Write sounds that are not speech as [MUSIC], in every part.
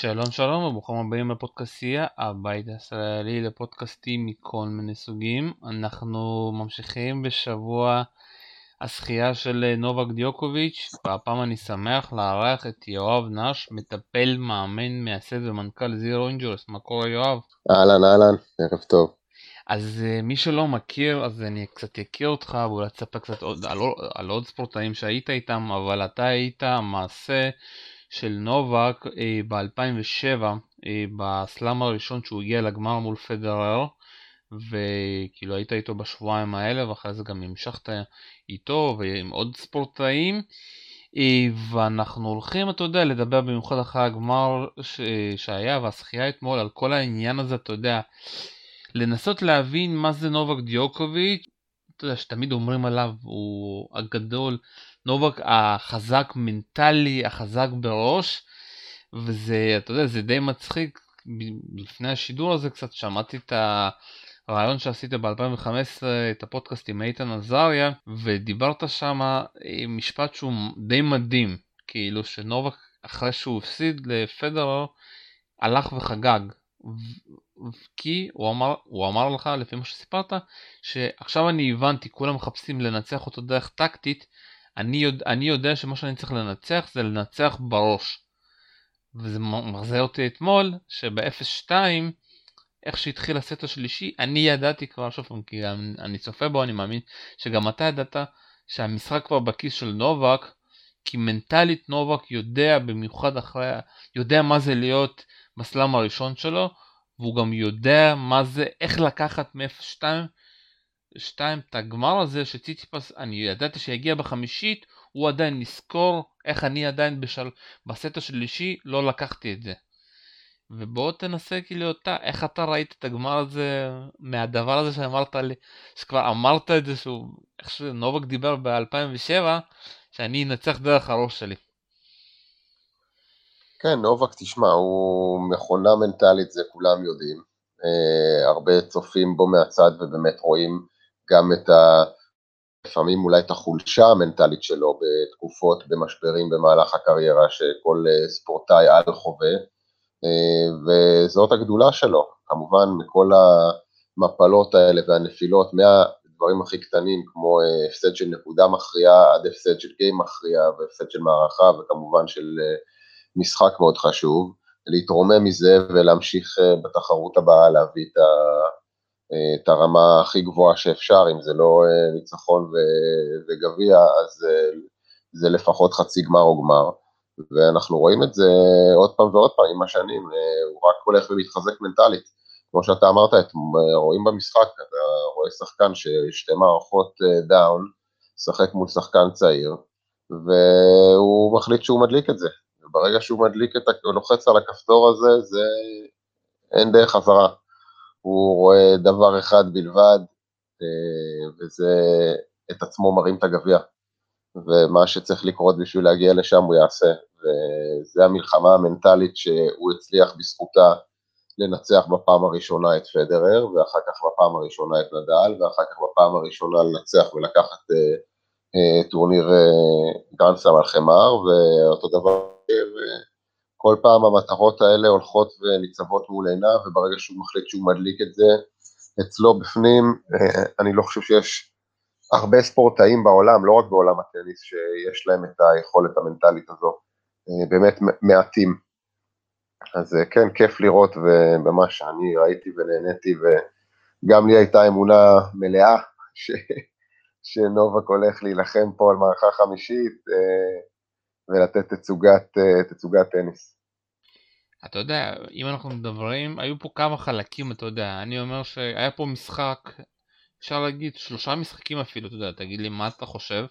שלום שלום וברוכים הבאים לפודקאסטייה, הבית הישראלי לפודקאסטים מכל מיני סוגים. אנחנו ממשיכים בשבוע הזכייה של נובק דיוקוביץ', והפעם אני שמח לארח את יואב נש, מטפל, מאמן, מייסד ומנכ"ל Zero Injuries. מה קורה יואב? אהלן אהלן, ערב טוב. אז uh, מי שלא מכיר, אז אני קצת אכיר אותך ואולי תספר קצת עוד, על, על עוד ספורטאים שהיית איתם, אבל אתה היית המעסה של נובק אה, ב-2007, אה, בסלאם הראשון שהוא הגיע לגמר מול פדרר, וכאילו היית איתו בשבועיים האלה, ואחרי זה גם המשכת איתו ועם עוד ספורטאים. אה, ואנחנו הולכים, אתה יודע, לדבר במיוחד אחרי הגמר ש... שהיה והשחייה אתמול על כל העניין הזה, אתה יודע, לנסות להבין מה זה נובק דיוקוביץ', אתה יודע, שתמיד אומרים עליו, הוא הגדול, נובק החזק מנטלי, החזק בראש, וזה, אתה יודע, זה די מצחיק, לפני השידור הזה קצת שמעתי את הרעיון שעשית ב-2015, את הפודקאסט עם איתן עזריה, ודיברת שם משפט שהוא די מדהים, כאילו שנובק אחרי שהוא הפסיד לפדרר, הלך וחגג. כי הוא אמר, הוא אמר לך, לפי מה שסיפרת, שעכשיו אני הבנתי, כולם מחפשים לנצח אותו דרך טקטית, אני, יודע, אני יודע שמה שאני צריך לנצח זה לנצח בראש. וזה מחזיר אותי אתמול, שב-0-2, איך שהתחיל הסט השלישי, אני ידעתי כבר, שוב פעם, כי אני צופה בו, אני מאמין שגם אתה ידעת שהמשחק כבר בכיס של נובק, כי מנטלית נובק יודע, במיוחד אחרי, יודע מה זה להיות בסלאם הראשון שלו, והוא גם יודע מה זה, איך לקחת מ-0-2 2 את הגמר הזה שציציפס, אני ידעתי שיגיע בחמישית, הוא עדיין נזכור איך אני עדיין בשל... בסט השלישי לא לקחתי את זה. ובוא תנסה כאילו אותה, איך אתה ראית את הגמר הזה מהדבר הזה שאמרת לי, שכבר אמרת את זה שהוא, איך שנובק דיבר ב-2007, שאני אנצח דרך הראש שלי. כן, נובק, תשמע, הוא מכונה מנטלית, זה כולם יודעים. אה, הרבה צופים בו מהצד ובאמת רואים גם את ה... לפעמים אולי את החולשה המנטלית שלו בתקופות, במשברים במהלך הקריירה שכל אה, ספורטאי על חווה, אה, וזאת הגדולה שלו, כמובן מכל המפלות האלה והנפילות, מהדברים הכי קטנים כמו אה, הפסד של נקודה מכריעה עד הפסד של גיים מכריע והפסד של מערכה וכמובן של משחק מאוד חשוב, להתרומם מזה ולהמשיך בתחרות הבאה להביא את ה... את הרמה הכי גבוהה שאפשר, אם זה לא אה, ניצחון וגביע, אז אה, זה לפחות חצי גמר או גמר, ואנחנו רואים את זה עוד פעם ועוד פעם עם השנים, אה, הוא רק הולך ומתחזק מנטלית. כמו שאתה אמרת, רואים במשחק, אתה רואה שחקן ששתי מערכות דאון, משחק מול שחקן צעיר, והוא מחליט שהוא מדליק את זה. וברגע שהוא מדליק את, הוא לוחץ על הכפתור הזה, זה אין דרך חזרה. הוא רואה דבר אחד בלבד, אה, וזה את עצמו מרים את הגביע. ומה שצריך לקרות בשביל להגיע לשם הוא יעשה. וזה המלחמה המנטלית שהוא הצליח בזכותה לנצח בפעם הראשונה את פדרר, ואחר כך בפעם הראשונה את נדל, ואחר כך בפעם הראשונה לנצח ולקחת אה, אה, טורניר אה, גרנדסם על חמר, ואותו דבר, אה, כל פעם המטרות האלה הולכות וניצבות מול עיניו, וברגע שהוא מחליט שהוא מדליק את זה אצלו בפנים, אה, אני לא חושב שיש הרבה ספורטאים בעולם, לא רק בעולם הטניס, שיש להם את היכולת המנטלית הזו, אה, באמת מעטים. אז אה, כן, כיף לראות, ובמה שאני ראיתי ונהניתי, וגם לי הייתה אמונה מלאה ש... שנובק הולך להילחם פה על מערכה חמישית, ולתת תצוגת, תצוגת טניס. אתה יודע, אם אנחנו מדברים, היו פה כמה חלקים, אתה יודע, אני אומר שהיה פה משחק, אפשר להגיד שלושה משחקים אפילו, אתה יודע, תגיד לי מה אתה חושב.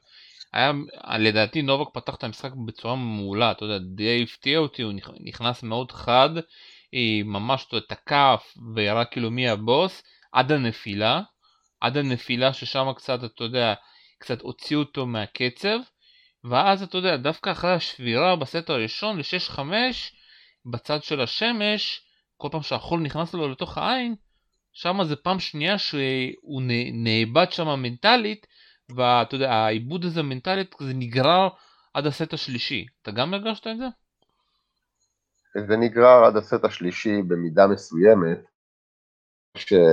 היה, לדעתי נובק פתח את המשחק בצורה מעולה, אתה יודע, די הפתיע אותי, הוא נכנס מאוד חד, ממש תקף וירה כאילו מי הבוס, עד הנפילה, עד הנפילה ששם קצת, אתה יודע, קצת הוציאו אותו מהקצב, ואז אתה יודע, דווקא אחרי השבירה בסט הראשון ל-6-5, בצד של השמש, כל פעם שהחול נכנס לו לתוך העין, שם זה פעם שנייה שהוא נאבד שם מנטלית, ואתה יודע, העיבוד הזה מנטלית זה נגרר עד הסט השלישי. אתה גם הרגשת את זה? זה נגרר עד הסט השלישי במידה מסוימת, שלקראת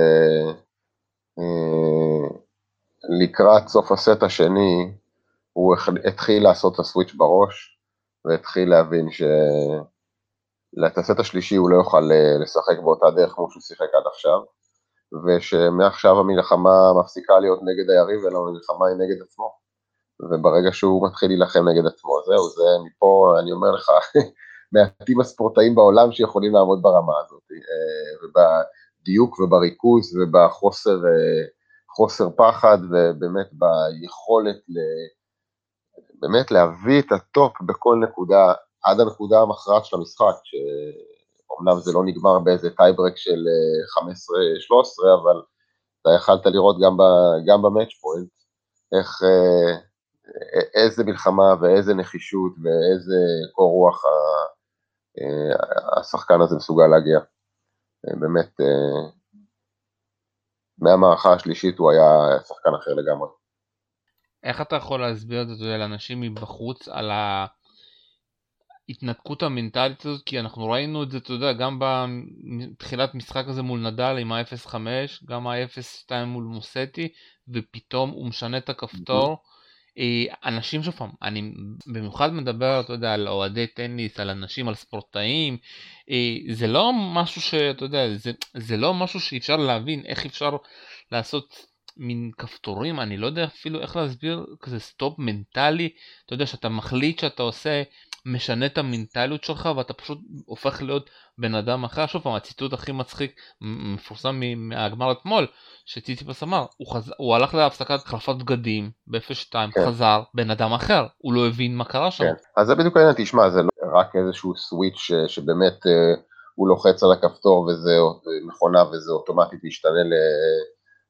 אה, סוף הסט השני הוא התחיל לעשות את הסוויץ' בראש, והתחיל להבין ש... את הסט השלישי הוא לא יוכל אה, לשחק באותה דרך כמו שהוא שיחק עד עכשיו, ושמעכשיו המלחמה מפסיקה להיות נגד היריב, אלא המלחמה היא נגד עצמו. וברגע שהוא מתחיל להילחם נגד עצמו, זהו, זה מפה, אני אומר לך, [LAUGHS] מעטים הספורטאים בעולם שיכולים לעמוד ברמה הזאת, אה, ובדיוק ובריכוז ובחוסר אה, חוסר פחד, ובאמת ביכולת ל... באמת להביא את ה top בכל נקודה, עד הנקודה המכרעת של המשחק, שאומנם זה לא נגמר באיזה tiebreak של 15-13, אה, אבל אתה יכלת לראות גם, ב, גם ב match point, איך, אה, איזה מלחמה ואיזה נחישות ואיזה קור רוח אה, השחקן הזה מסוגל להגיע. באמת, מהמערכה השלישית הוא היה שחקן אחר לגמרי. איך אתה יכול להסביר את זה לאנשים מבחוץ על ההתנתקות המנטלית הזאת? כי אנחנו ראינו את זה, אתה יודע, גם בתחילת משחק הזה מול נדל עם ה-0-5, גם ה-0-2 מול מוסטי, ופתאום הוא משנה את הכפתור. אה, אנשים שוב פעם, אני במיוחד מדבר, אתה יודע, על אוהדי טניס, על אנשים, על ספורטאים, אה, זה לא משהו שאתה יודע, זה, זה לא משהו שאפשר להבין איך אפשר לעשות מין כפתורים, אני לא יודע אפילו איך להסביר כזה stop מנטלי, אתה יודע שאתה מחליט שאתה עושה, משנה את המנטליות שלך ואתה פשוט הופך להיות בן אדם אחר. שוב פעם, הציטוט הכי מצחיק מפורסם מהגמר אתמול, שציציפס אמר, הוא, חז... הוא הלך להפסקת חלפת בגדים ב-0-2, כן. חזר, בן אדם אחר, הוא לא הבין מה קרה שם. כן. אז זה בדיוק העניין, תשמע, זה לא רק איזשהו סוויץ' ש... שבאמת אה, הוא לוחץ על הכפתור וזה מכונה וזה אוטומטית משתנה ל...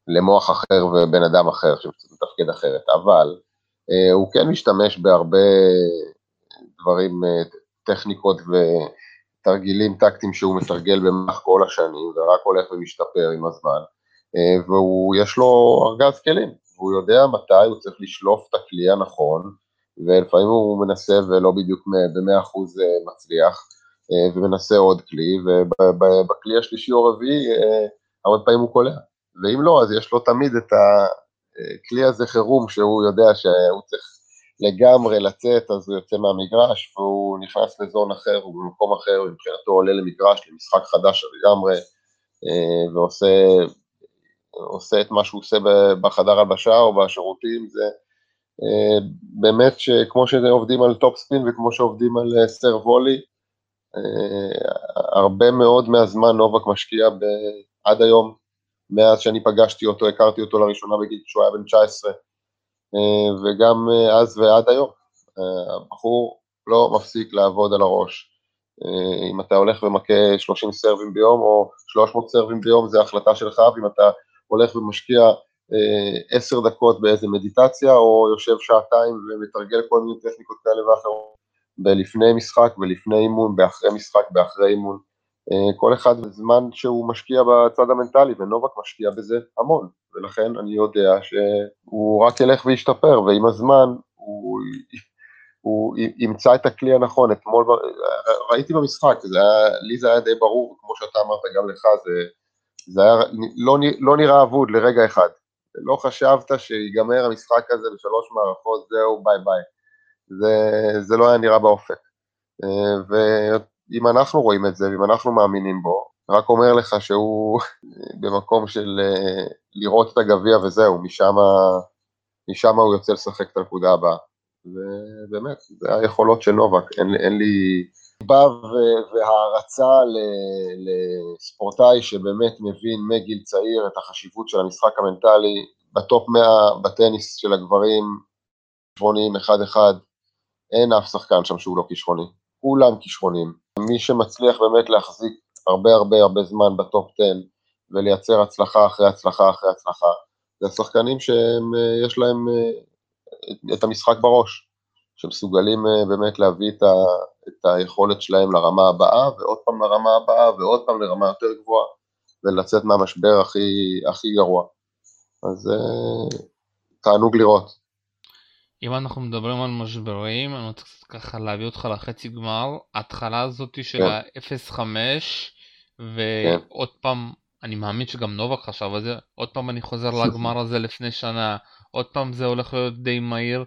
למוח אחר ובן אדם אחר שמתפקד אחרת, אבל אה, הוא כן משתמש בהרבה דברים, אה, טכניקות ותרגילים טקטיים שהוא מתרגל במהלך כל השנים ורק הולך ומשתפר עם הזמן, אה, ויש לו ארגז כלים, והוא יודע מתי הוא צריך לשלוף את הכלי הנכון, ולפעמים הוא מנסה ולא בדיוק ב-100% אה, מצליח, ומנסה עוד כלי, ובכלי השלישי או רביעי הרבה פעמים הוא קולע. ואם לא, אז יש לו תמיד את הכלי הזה חירום, שהוא יודע שהוא צריך לגמרי לצאת, אז הוא יוצא מהמגרש, והוא נכנס ל zone אחר, הוא במקום אחר, מבחינתו עולה למגרש, למשחק חדש לגמרי, אה, ועושה את מה שהוא עושה בחדר הלבשה או בשירותים, זה אה, באמת שכמו שעובדים על top spin וכמו שעובדים על serve volley, הרבה מאוד מהזמן נובק משקיע עד היום מאז שאני פגשתי אותו, הכרתי אותו לראשונה בגיל שהוא היה בן 19, אה, וגם אה, אז ועד היום. אה, הבחור לא מפסיק לעבוד על הראש. אם אתה הולך ומכה 30 סרבים ביום או 300 סרבים ביום, זה החלטה שלך, ואם אתה הולך ומשקיע 10 דקות באיזה מדיטציה, או יושב שעתיים ומתרגל כל מיני טכניקות כאלה ואחרות, בלפני משחק, ולפני אימון, באחרי משחק, באחרי אימון, אה, כל אחד בזמן שהוא משקיע בצד המנטלי, ונובק משקיע בזה המון, ולכן אני יודע שהוא רק ילך וישתפר, ועם הזמן הוא, [LAUGHS] הוא ימצא את הכלי הנכון. אתמול ראיתי במשחק, זה היה, לי זה היה די ברור, כמו שאתה אמרת גם לך, זה, זה היה, לא, לא נראה אבוד לרגע אחד. לא חשבת שיגמר המשחק הזה בשלוש מערכות, זהו, ביי ביי. זה, זה לא היה נראה באופק. אה, אם אנחנו רואים את זה, ואם אנחנו מאמינים בו, רק אומר לך שהוא [LAUGHS] במקום של אה, לראות את הגביע וזהו, משם, משם הוא יוצא לשחק את הנקודה הבאה. ובאמת, זה היכולות של נובק, אין, אין לי חיבה והערצה לספורטאי שבאמת מבין מגיל צעיר את החשיבות של המשחק המנטלי, בטופ 100 בטניס של הגברים, כישרוניים אחד-אחד, אין אף שחקן שם שהוא לא כישרוני, כולם כישרונים. מי שמצליח באמת להחזיק הרבה הרבה הרבה זמן בטופ 10 ולייצר הצלחה אחרי הצלחה אחרי הצלחה, זה השחקנים שיש אה, להם אה, את המשחק בראש, שמסוגלים אה, באמת להביא את, ה, את היכולת שלהם לרמה הבאה, ועוד פעם לרמה הבאה, ועוד פעם לרמה יותר גבוהה, ולצאת מהמשבר הכי, הכי גרוע. אז תענוג לראות. אם אנחנו מדברים על משברים, אני רוצה קצת ככה להביא אותך לחצי גמר, ההתחלה הזאת של כן. ה-0-5, ועוד פעם, אני מאמין שגם נובק חשב על זה, עוד פעם אני חוזר [LAUGHS] לגמר הזה לפני שנה, עוד פעם זה הולך להיות די מהיר.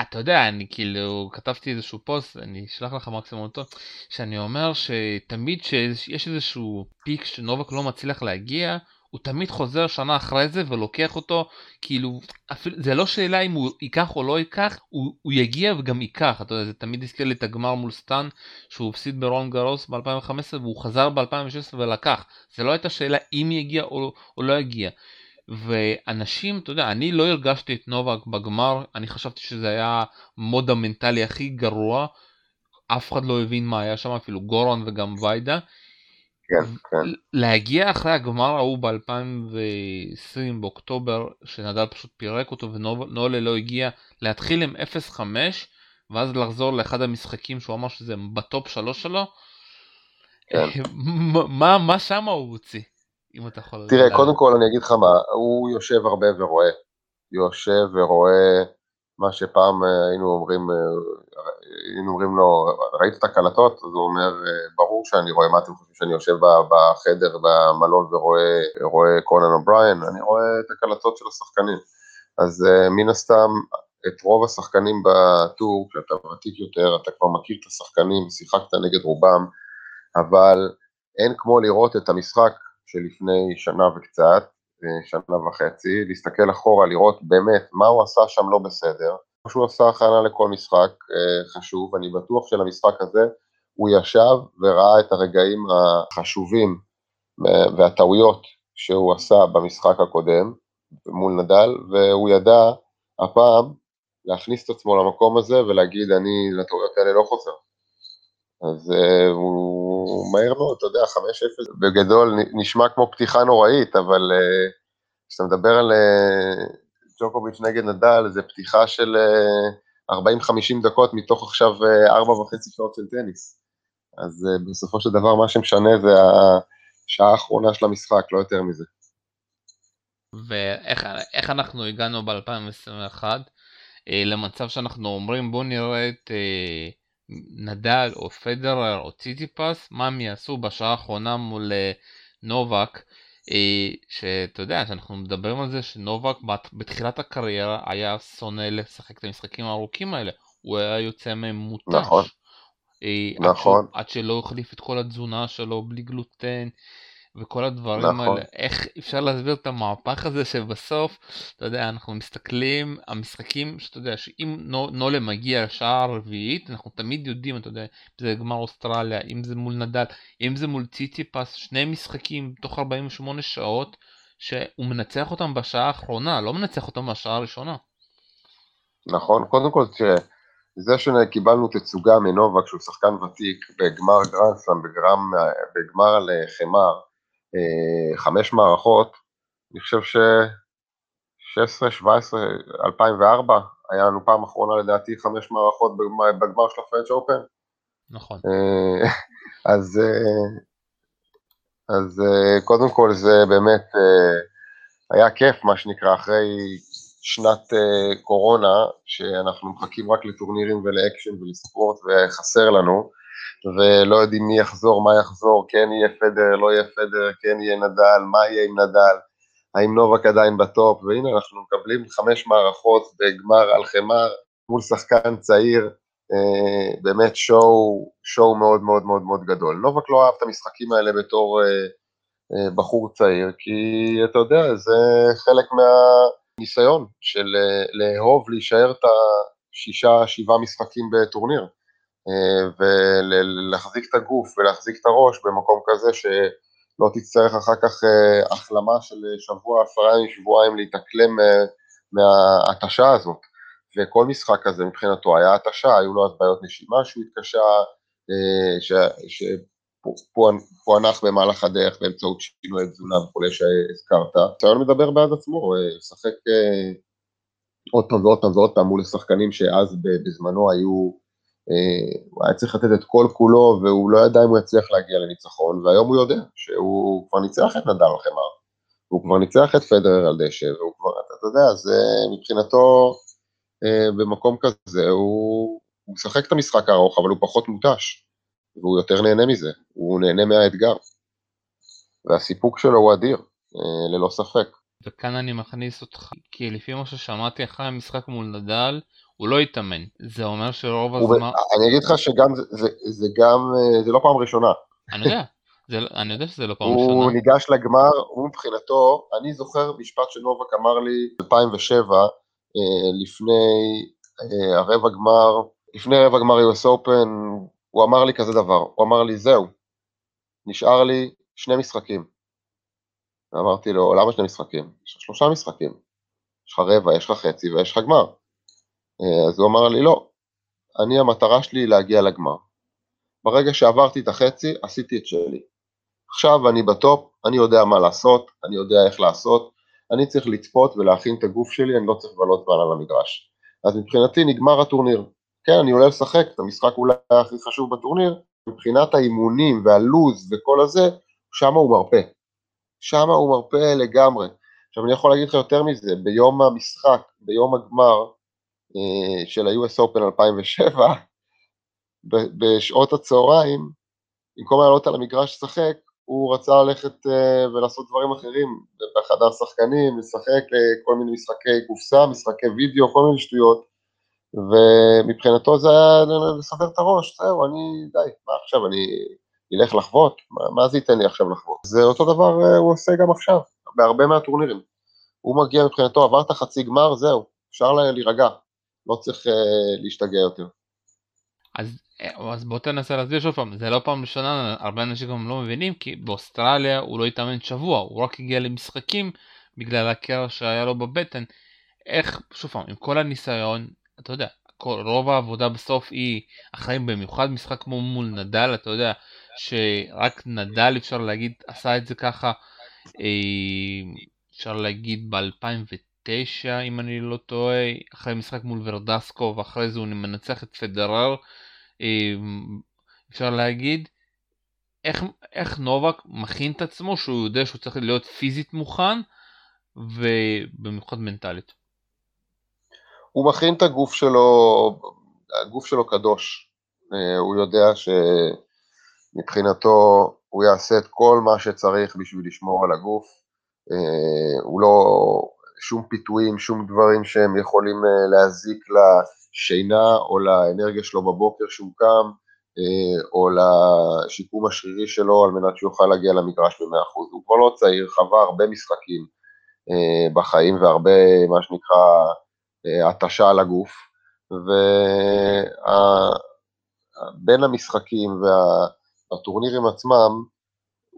אתה יודע, אני כאילו כתבתי איזשהו פוסט, אני אשלח לך מקסימום אותו, שאני אומר שתמיד שיש איזשהו peak שנובק לא מצליח להגיע, הוא תמיד חוזר שנה אחרי זה ולוקח אותו, כאילו, אפילו, זה לא שאלה אם הוא ייקח או לא ייקח, הוא, הוא יגיע וגם ייקח, אתה יודע, זה תמיד הזכיר לי את הגמר מול סטאן, שהוא הפסיד ברון גרוס ב-2015 והוא חזר ב-2016 ולקח, זה לא הייתה שאלה אם יגיע או, או לא יגיע. ואנשים, אתה יודע, אני לא הרגשתי את נובק בגמר, אני חשבתי שזה היה מוד המנטלי הכי גרוע, אף אחד לא הבין מה היה שם, אפילו גורון וגם ויידה. כן, כן. להגיע אחרי הגמר ההוא ב-2020 באוקטובר, שנדל פשוט פירק אותו ונולה לא הגיע, להתחיל עם 0-5, ואז לחזור לאחד המשחקים שהוא אמר שזה ב top שלוש שלו, כן. [LAUGHS] מה, מה שם הוא הוציא? אם אתה יכול... תראה, קודם כל אני אגיד לך מה, הוא יושב הרבה ורואה. יושב ורואה מה שפעם אה, היינו אומרים, אה, היינו אומרים לו, ראית את הקלטות? אז הוא אומר, אה, ברור שאני רואה, מה אתם חושבים שאני יושב בחדר במלון ורואה קונאן אובריין? אני רואה את הקלטות של השחקנים. אז מן הסתם, את רוב השחקנים בטור, כשאתה ותיק יותר, אתה כבר מכיר את השחקנים, שיחקת נגד רובם, אבל אין כמו לראות את המשחק שלפני שנה וקצת, שנה וחצי, להסתכל אחורה, לראות באמת מה הוא עשה שם לא בסדר, מה שהוא עשה הכנה לכל משחק אה, חשוב, אני בטוח שלמשחק הזה הוא ישב וראה את הרגעים החשובים אה, והטעויות שהוא עשה במשחק הקודם מול נדל, והוא ידע הפעם להכניס את עצמו למקום הזה ולהגיד אני לטעויות האלה לא חוזר. אז uh, הוא מהר מאוד, אתה יודע, 5-0 בגדול נשמע כמו פתיחה נוראית, אבל uh, כשאתה מדבר על uh, ג'וקוביץ' נגד נדל, זה פתיחה של uh, 40-50 דקות מתוך עכשיו 4.5 שעות של טניס. אז בסופו של דבר מה שמשנה זה השעה האחרונה של המשחק, לא יותר מזה. ואיך אנחנו הגענו ב-2021 למצב שאנחנו אומרים בואו נראה את... נדל או פדרר או ציטיפס, מה הם יעשו בשעה האחרונה מול אה, נובק, אה, שאתה יודע, שאנחנו מדברים על זה שנובק בתחילת הקריירה היה שונא לשחק את המשחקים הארוכים האלה, הוא היה יוצא מהם מותש. נכון. אה, נכון. עד שלא החליף את כל התזונה שלו בלי גלוטן, וכל הדברים נכון. האלה, איך אפשר להסביר את המהפך הזה שבסוף, אתה יודע, אנחנו מסתכלים, המשחקים, שאתה יודע, שאם נולה מגיע לשעה הרביעית, אנחנו תמיד יודעים, אתה יודע, אם זה גמר אוסטרליה, אם זה מול נדל, אם זה מול ציטיפס, שני משחקים תוך 48 שעות, שהוא מנצח אותם בשעה האחרונה, לא מנצח אותם בשעה הראשונה. נכון, קודם כל תראה, זה שקיבלנו תצוגה מנובה כשהוא שחקן ותיק בגמר גרנדסלאם, בגמר על חמר, אה, חמש מערכות, אני חושב ש... 16, 17, 2004, היה לנו פעם אחרונה לדעתי חמש מערכות בגמר של הפרנץ' אופן. נכון. אה, [LAUGHS] אז, אה, אז קודם כל זה באמת היה כיף, מה שנקרא, אחרי שנת קורונה, שאנחנו מחכים רק לטורנירים ולאקשן ולספורט וחסר לנו, ולא יודעים מי יחזור, מה יחזור, כן יהיה פדרר, לא יהיה פדרר, כן יהיה נדאל, מה יהיה עם נדאל, האם נובק עדיין ב top, והנה אנחנו מקבלים חמש מערכות בגמר על חמר מול שחקן צעיר, אה, באמת שואו, שואו מאוד מאוד מאוד מאוד גדול. נובק לא אהב את המשחקים האלה בתור אה, אה, בחור צעיר, כי אתה יודע, זה חלק מהניסיון של אה, לאהוב להישאר את השישה, שבעה משחקים בטורניר. אה, ולהחזיק את הגוף ולהחזיק את הראש במקום כזה שלא תצטרך אחר כך אה, החלמה של שבוע, עשרה ימים, שבועיים להתאקלם אה, מההתשה הזאת. וכל משחק כזה מבחינתו היה התשה, היו לו אז בעיות נשימה שהוא התקשה, שפוענח במהלך הדרך באמצעות שינוי תזונה וכולי שהזכרת. הציון מדבר בעד עצמו, לשחק עוד פעם ועוד פעם ועוד פעם מול שחקנים שאז בזמנו היו אה, הוא היה צריך לתת את כל כולו והוא לא ידע אם הוא יצליח להגיע לניצחון והיום הוא יודע שהוא כבר ניצח את נדל חמר, הוא כבר ניצח את פדרר על דשא והוא כבר, אתה יודע, זה מבחינתו אה, במקום כזה הוא, הוא משחק את המשחק הארוך, אבל הוא פחות מותש, והוא יותר נהנה מזה, הוא נהנה מהאתגר. והסיפוק שלו הוא אדיר, אה, ללא ספק. וכאן אני מכניס אותך, כי לפי מה ששמעתי אחרי המשחק מול נדל, הוא לא התאמן. זה אומר שרוב הזמן... אני אגיד לך שגם, זה, זה, זה גם, אה, זה לא פעם ראשונה. אני יודע, זה, לא- אני יודע שזה לא פעם ראשונה. הוא ניגש לגמר, הוא מבחינתו, אני זוכר משפט שנובק אמר לי 2007, אה, לפני אה, הרבע גמר, לפני רבע גמר US Open, הוא אמר לי כזה דבר, הוא אמר לי זהו, נשאר לי שני משחקים. ואמרתי לו, למה שני משחקים? יש לך שלושה משחקים. יש לך רבע, יש לך חצי ויש לך גמר. אה, אז הוא אמר לי, לא, אני המטרה שלי היא להגיע לגמר. ברגע שעברתי את החצי, עשיתי את שלי. עכשיו אני בטופ, אני יודע מה לעשות, אני יודע איך לעשות, אני צריך לצפות ולהכין את הגוף שלי, אני לא צריך לבלות זמן על המגרש. אז מבחינתי נגמר הטורניר. כן, אני עולה לשחק, את המשחק אולי הכי חשוב בטורניר, מבחינת האימונים והלוז וכל הזה, שם הוא מרפא. שם הוא מרפא לגמרי. עכשיו אני יכול להגיד לך יותר מזה, ביום המשחק, ביום הגמר של ה-US Open 2007, בשעות הצהריים, במקום לעלות על המגרש לשחק, הוא רצה ללכת uh, ולעשות דברים אחרים, בחדר שחקנים, לשחק uh, כל מיני משחקי קופסה, משחקי וידאו, כל מיני שטויות, ומבחינתו זה היה לסדר את הראש, זהו, אני, די, מה עכשיו, אני אלך לחוות? מה, מה זה ייתן לי עכשיו לחוות? זה אותו דבר הוא עושה גם עכשיו, בהרבה מהטורנירים. הוא מגיע מבחינתו, עבר את החצי גמר, זהו, אפשר להירגע, לא צריך uh, להשתגע יותר. אז אה, אז בוא תנסה להסביר שוב פעם, זה לא פעם ראשונה, הרבה אנשים גם לא מבינים, כי באוסטרליה הוא לא התאמן שבוע, הוא רק הגיע למשחקים בגלל הקרע שהיה לו בבטן. איך, שוב פעם, עם כל הניסיון, אתה יודע, כל, רוב העבודה בסוף היא, אחרי במיוחד משחק כמו מול נדל, אתה יודע, שרק נדל אפשר להגיד עשה את זה ככה, אה, אפשר להגיד ב-2009 אם אני לא טועה, אחרי משחק מול ורדסקו ואחרי זה הוא מנצח את פדרר. אמ, אפשר להגיד, איך, איך נובק מכין את עצמו שהוא יודע שהוא צריך להיות פיזית מוכן ובמיוחד מנטלית. הוא מכין את הגוף שלו, הגוף שלו קדוש. אה, הוא יודע שמבחינתו הוא יעשה את כל מה שצריך בשביל לשמור על הגוף. אה, הוא לא, שום פיתויים, שום דברים שהם יכולים אה, להזיק לשינה או לאנרגיה שלו בבוקר שהוא קם, אה, או לשיקום השרירי שלו על מנת שיוכל להגיע למגרש ב-100%. הוא כבר לא צעיר, חווה הרבה משחקים אה, בחיים והרבה, מה שנקרא, התשה על הגוף, ובין המשחקים והטורנירים עצמם,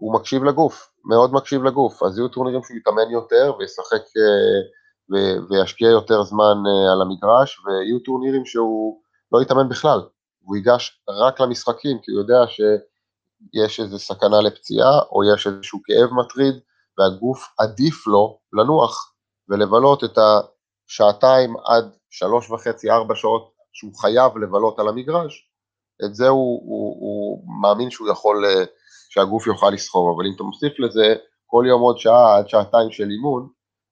הוא מקשיב לגוף, מאוד מקשיב לגוף, אז יהיו טורנירים שהוא יתאמן יותר וישחק וישקיע יותר זמן אה, על המגרש, ויהיו טורנירים שהוא לא יתאמן בכלל, הוא ייגש רק למשחקים, כי הוא יודע שיש איזו סכנה לפציעה, או יש איזשהו כאב מטריד, והגוף עדיף לו לנוח ולבלות את השעתיים עד שלוש וחצי, ארבע שעות שהוא חייב לבלות על המגרש, את זה הוא, הוא, הוא מאמין שהוא יכול, אה, שהגוף יוכל לסחוב, אבל אם אתה מוסיף לזה כל יום עוד שעה עד שעתיים של אימון,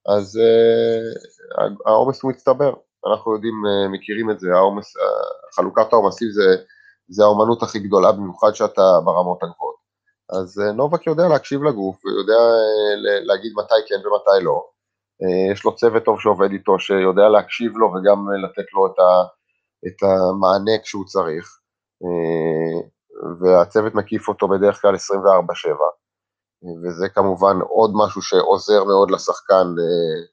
אז uh, העומס הוא מצטבר, אנחנו יודעים, uh, מכירים את זה, העומס, uh, חלוקת העומסים זה, זה האומנות הכי גדולה, במיוחד שאתה ברמות הגבוהות. אז uh, נובק יודע להקשיב לגוף, ויודע uh, להגיד מתי כן ומתי לא. Uh, יש לו צוות טוב שעובד איתו, שיודע להקשיב לו וגם uh, לתת לו את, ה, את המענה כשהוא צריך. Uh, והצוות מקיף אותו בדרך כלל 24/7. וזה כמובן עוד משהו שעוזר מאוד לשחקן אה,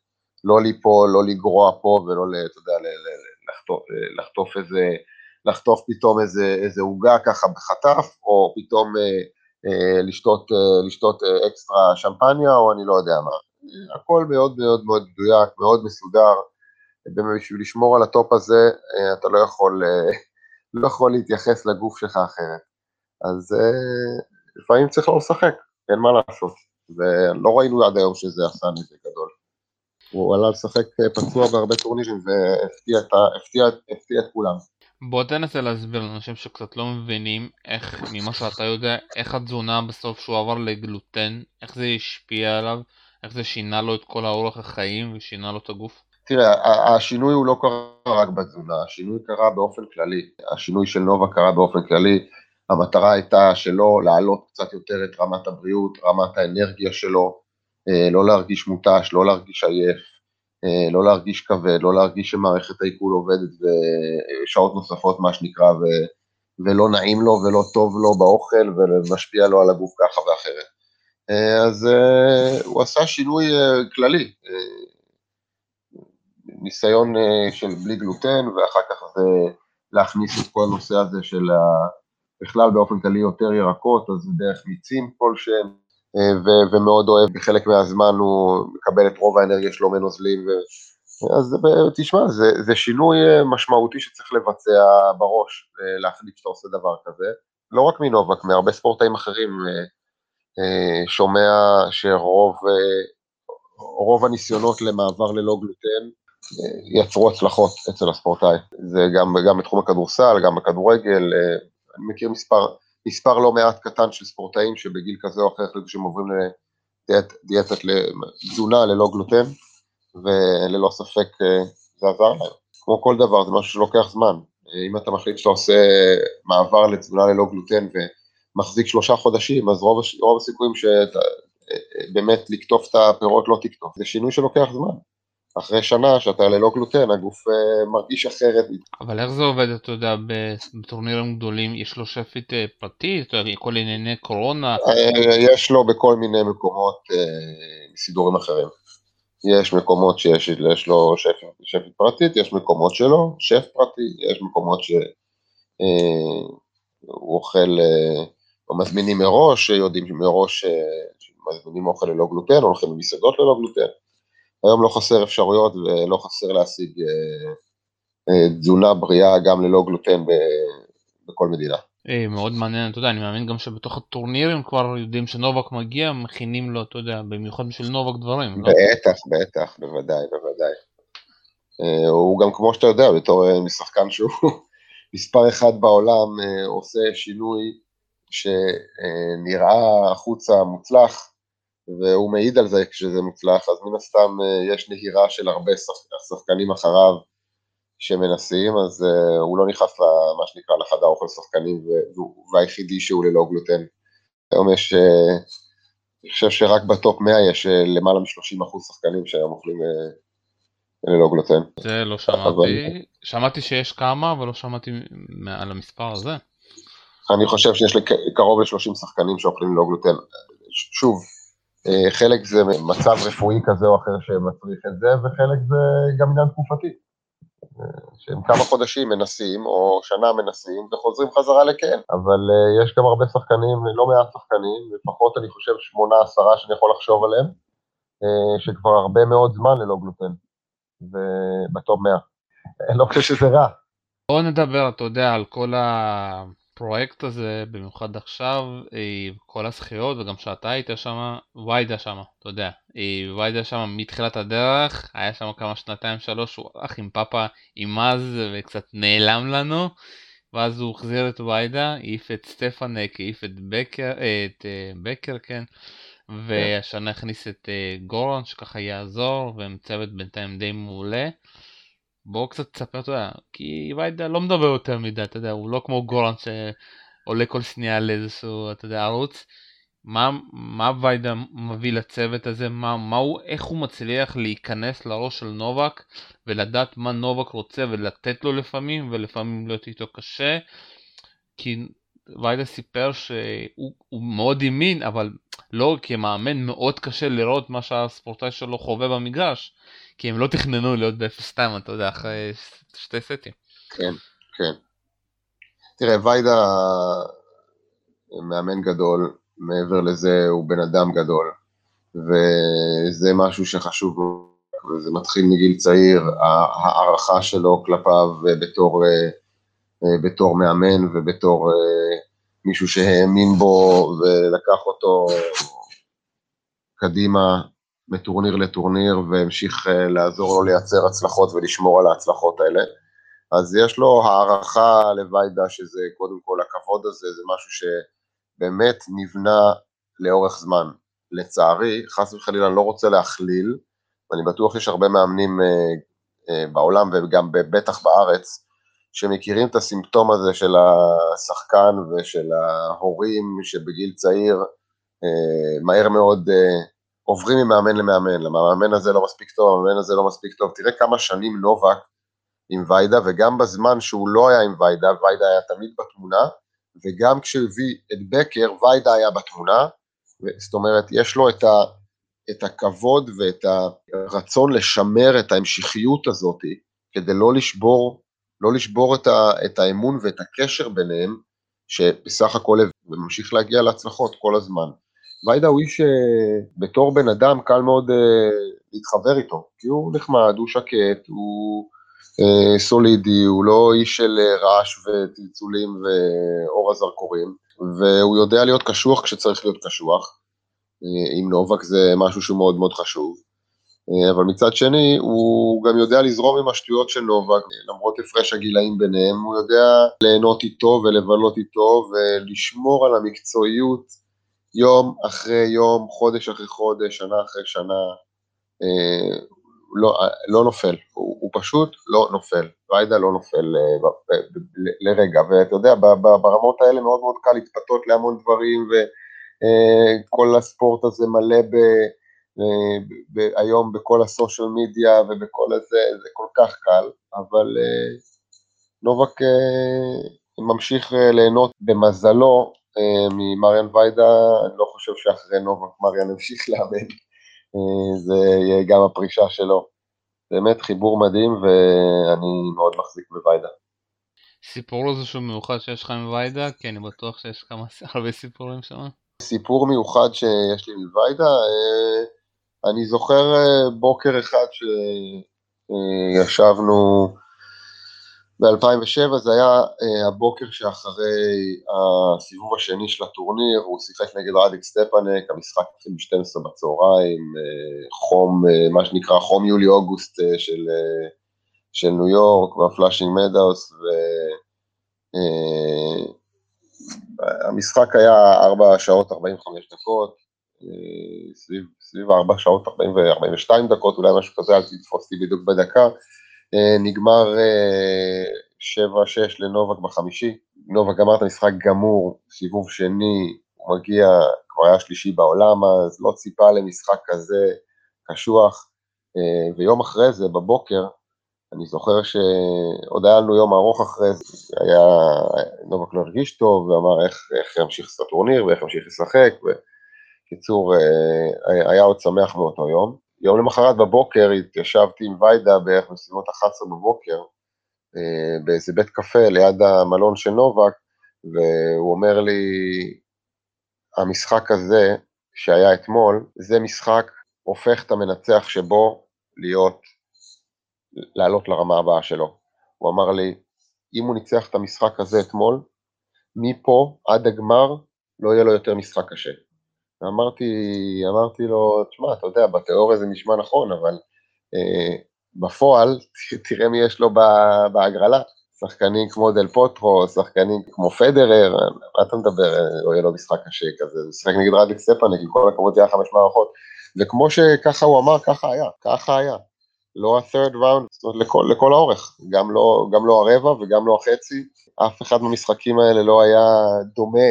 לא ליפול, לא לגרוע פה ולא, אתה יודע, לחטוף, לחטוף איזה, לחטוף פתאום איזה, איזה עוגה ככה בחטף, או פתאום אה, אה, לשתות, אה, לשתות אה, אקסטרה שמפניה, או אני לא יודע מה. הכל מאוד מאוד מאוד מדויק, מאוד מסודר. בשביל לשמור על ה top הזה, אה, אתה לא יכול, אה, לא יכול להתייחס לגוף שלך אחרת. אז אה, לפעמים צריך לא לשחק. אין מה לעשות. ולא ראינו עד היום שזה עשה נזק גדול. הוא עלה לשחק אה, פצוע בהרבה טורנירים והפתיע את, הפתיע, הפתיע את כולם. בוא תנסה להסביר לאנשים שקצת לא מבינים איך, ממה שאתה יודע, איך התזונה בסוף שהוא עבר לגלוטן, איך זה השפיע עליו, איך זה שינה לו את כל האורח החיים ושינה לו את הגוף. תראה, השינוי הוא לא קרה רק בתזונה, השינוי קרה באופן כללי. השינוי של נובה קרה באופן כללי. המטרה הייתה שלא להעלות קצת יותר את רמת הבריאות, רמת האנרגיה שלו, אה, לא להרגיש מותש, לא להרגיש עייף, אה, לא להרגיש כבד, לא להרגיש שמערכת העיכול עובדת שעות נוספות מה שנקרא, ו, ולא נעים לו ולא טוב לו באוכל ומשפיע לו על הגוף ככה ואחרת. אה, אז הוא עשה שינוי כללי, ניסיון של בלי גלוטן ואחר כך זה להכניס את כל הנושא הזה של ה... בכלל באופן כללי יותר ירקות, אז דרך מיצים כלשהם, אה, ו- ומאוד אוהב, בחלק מהזמן הוא מקבל את רוב האנרגיה שלו מנוזלים, ו... אז תשמע, זה, זה שינוי אה, משמעותי שצריך לבצע בראש, אה, להחליט שאתה עושה דבר כזה, לא רק מנובק, מהרבה ספורטאים אחרים, שומע שרוב רוב הניסיונות למעבר ללא גלוטן יצרו הצלחות אצל הספורטאי, זה גם, גם בתחום הכדורסל, גם בכדורגל, אני מכיר מספר, מספר לא מעט קטן של ספורטאים שבגיל כזה או אחר החליטו שהם עוברים לדיאטת תזונה ללא גלוטן, וללא ספק אה, זה עזר להם. כמו כל דבר, זה משהו שלוקח זמן. אם אתה מחליט שאתה עושה מעבר לתזונה ללא גלוטן ומחזיק שלושה חודשים, אז רוב, רוב הסיכויים שבאמת אה, אה, לקטוף את הפירות לא תקטוף. זה שינוי שלוקח זמן. אחרי שנה שאתה ללא גלוטן, הגוף uh, מרגיש אחרת. אבל איך זה עובד, אתה יודע, בטורנירים גדולים, יש לו שפית uh, פרטית, כל ענייני קורונה? Uh, יש לו בכל מיני מקומות uh, סידורים אחרים. יש מקומות שיש יש לו שפית, שפית פרטית, יש מקומות שלא, שף פרטי, יש מקומות שהוא uh, אוכל, uh, או מזמינים מראש, יודעים מראש שמזמינים אוכל ללא גלוטן, הולכים למסעדות ללא גלוטן. היום לא חסר אפשרויות ולא חסר להשיג אה, אה, תזונה בריאה גם ללא גלוטן בכל מדינה. אה, מאוד מעניין, אתה יודע, אני מאמין גם שבתוך הטורנירים כבר יודעים שנובק מגיע, מכינים לו, אתה יודע, במיוחד בשביל נובק דברים. לא? בטח, בטח, בוודאי, בוודאי. הוא גם, כמו שאתה יודע, בתור משחקן שהוא [LAUGHS] מספר אחד בעולם, עושה שינוי שנראה החוצה מוצלח, והוא מעיד על זה כשזה מוצלח, אז מן הסתם אה, יש נהירה של הרבה שחקנים אחריו שמנסים, אז uh, הוא לא נכנס למה שנקרא לחדר אוכל שחקנים, והיחידי שהוא ללא גלוטן. היום יש, uh, אני חושב שרק בטופ 100 יש למעלה מ-30% שחקנים שהיום אוכלים ללא גלוטן. זה לא שמעתי, אבל... שמעתי שיש כמה, אבל לא שמעתי על המספר הזה. אני חושב שיש קרוב ל-30 שחקנים שאוכלים ללא גלוטן. שוב, אה, חלק זה מצב רפואי כזה או אחר שמצריך את זה, וחלק זה גם עניין תקופתי. אה, שהם כמה חודשים מנסים, או שנה מנסים, וחוזרים חזרה לכן. אבל uh, יש גם הרבה שחקנים, לא מעט שחקנים, לפחות אני חושב שמונה, עשרה שאני יכול לחשוב עליהם, שכבר הרבה מאוד זמן ללא גלוטן, ובטוב מאה. אני [LAUGHS] לא חושב שזה רע. בואו נדבר, אתה יודע, על כל ה... הפרויקט הזה, במיוחד עכשיו, אה, כל הזכיות, וגם שאתה היית שם, ויידה שם, אתה יודע. אה, ויידה שם מתחילת הדרך, היה שם כמה שנתיים שלוש, הוא אח עם פאפה עם אז, וקצת נעלם לנו, ואז הוא החזיר את ויידה, העיף את סטפנק, העיף את בקר, אה, את בקר, כן. והשנה הכניס את גורן שככה יעזור, והם צוות בינתיים די מעולה. בואו קצת תספר, אתה יודע, כי ויידה לא מדבר יותר מדי, אתה יודע, הוא לא כמו גורן שעולה כל שנייה לאיזשהו, אתה יודע, ערוץ. מה, מה ויידה מביא לצוות הזה, מה, מה הוא, איך הוא מצליח להיכנס לראש של נובק ולדעת מה נובק רוצה ולתת לו לפעמים ולפעמים להיות איתו קשה כי ויידה סיפר שהוא מאוד האמין אבל לא כמאמן מאוד קשה לראות מה שהספורטאי שלו חווה במגרש כי הם לא תכננו להיות ב-0-2, אתה יודע, אחרי שתי סטים. כן, כן. תראה, ויידה מאמן גדול, מעבר לזה הוא בן אדם גדול, וזה משהו שחשוב, וזה מתחיל מגיל צעיר, ההערכה שלו כלפיו בתור, בתור מאמן ובתור מישהו שהאמין בו ולקח אותו קדימה מטורניר לטורניר והמשיך אה, לעזור לו לייצר הצלחות ולשמור על ההצלחות האלה. אז יש לו הערכה לוויידה שזה קודם כל הכבוד הזה, זה משהו שבאמת נבנה לאורך זמן. לצערי, חס וחלילה אני לא רוצה להכליל, ואני בטוח שיש הרבה מאמנים אה, בעולם וגם בטח בארץ, שמכירים את הסימפטום הזה של השחקן ושל ההורים שבגיל צעיר מהר מאוד עוברים ממאמן למאמן, למה המאמן הזה לא מספיק טוב, המאמן הזה לא מספיק טוב, תראה כמה שנים נובק עם ויידה, וגם בזמן שהוא לא היה עם ויידה, ויידה היה תמיד בתמונה, וגם כשהוא הביא את בקר, ויידה היה בתמונה, זאת אומרת, יש לו את, ה, את הכבוד ואת הרצון לשמר את ההמשכיות הזאת, כדי לא לשבור, לא לשבור את, ה, את האמון ואת הקשר ביניהם, שבסך הכל ממשיך להגיע להצלחות כל הזמן. ויידה הוא איש שבתור בן אדם קל מאוד uh, להתחבר איתו, כי הוא נחמד, הוא שקט, הוא uh, סולידי, הוא לא איש של uh, רעש וצלצולים ואור הזרקורים, והוא יודע להיות קשוח כשצריך להיות קשוח. Uh, עם נובק זה משהו שהוא מאוד מאוד חשוב. Uh, אבל מצד שני, הוא גם יודע לזרום עם השטויות של נובק, למרות הפרש הגילאים ביניהם, הוא יודע ליהנות איתו ולבלות איתו ולשמור על המקצועיות יום אחרי יום, חודש אחרי חודש, שנה אחרי שנה, אה, לא, לא נופל, הוא, הוא פשוט לא נופל, ויידה לא נופל אה, לרגע, ואתה יודע, ברמות האלה מאוד מאוד קל להתפתות להמון דברים, וכל אה, הספורט הזה מלא ב... היום בכל הסושיאל מדיה ובכל הזה, זה כל כך קל, אבל אה, נובק אה, ממשיך אה, ליהנות במזלו ממריאן ויידה, אני לא חושב שאחרי נובק מריאן ימשיך לאמן, זה יהיה גם הפרישה שלו. באמת חיבור מדהים ואני מאוד מחזיק בוויידה. סיפור איזשהו מיוחד שיש לך עם ויידה? כי אני בטוח שיש כמה [LAUGHS] הרבה סיפורים שם. סיפור מיוחד שיש לי עם ויידה, אני זוכר בוקר אחד שישבנו ב-2007 זה היה uh, הבוקר שאחרי הסיבוב השני של הטורניר, הוא שיחק נגד רדיק סטפנק, המשחק התחיל ב-12 בצהריים, חום, מה שנקרא חום יולי-אוגוסט של, של ניו יורק, בפלאשינג מדאוס, והמשחק uh, היה 4 שעות 45 דקות, סביב, סביב 4 שעות 40 ו-42 דקות, אולי משהו כזה, אל תתפוס אותי בדיוק בדקה. אה, נגמר 7-6 אה, לנובק בחמישי, נובק גמר את המשחק גמור, סיבוב שני, הוא מגיע, כבר היה שלישי בעולם אז, לא ציפה למשחק כזה קשוח, אה, ויום אחרי זה, בבוקר, אני זוכר שעוד היה לנו יום ארוך אחרי זה, היה, נובק לא הרגיש טוב, ואמר איך, איך ימשיך את הטורניר ואיך ימשיך לשחק, בקיצור, היה עוד שמח מאותו יום. יום למחרת בבוקר התיישבתי עם ויידה בערך בסביבות 11 בבוקר, אה, באיזה בית קפה ליד המלון של נובק, והוא אומר לי, המשחק הזה שהיה אתמול, זה משחק הופך את המנצח שבו להיות, לעלות לרמה הבאה שלו. הוא אמר לי, אם הוא ניצח את המשחק הזה אתמול, מפה עד הגמר לא יהיה לו יותר משחק קשה. ואמרתי אמרתי לו, תשמע, אתה יודע, בתיאוריה זה נשמע נכון, אבל אה, בפועל, [LAUGHS] תראה מי יש לו בהגרלה. שחקנים כמו דל פוטרו, שחקנים כמו פדרר, מה אתה מדבר, לא יהיה לו משחק קשה כזה, הוא שיחק נגד רדיק סטפניק, עם כל הכבוד זה היה חמש מערכות, וכמו שככה הוא אמר, ככה היה, ככה היה. לא ה-third round, זאת אומרת לכל, לכל האורך, גם לא, גם לא הרבע וגם לא החצי, אף אחד מהמשחקים האלה לא היה דומה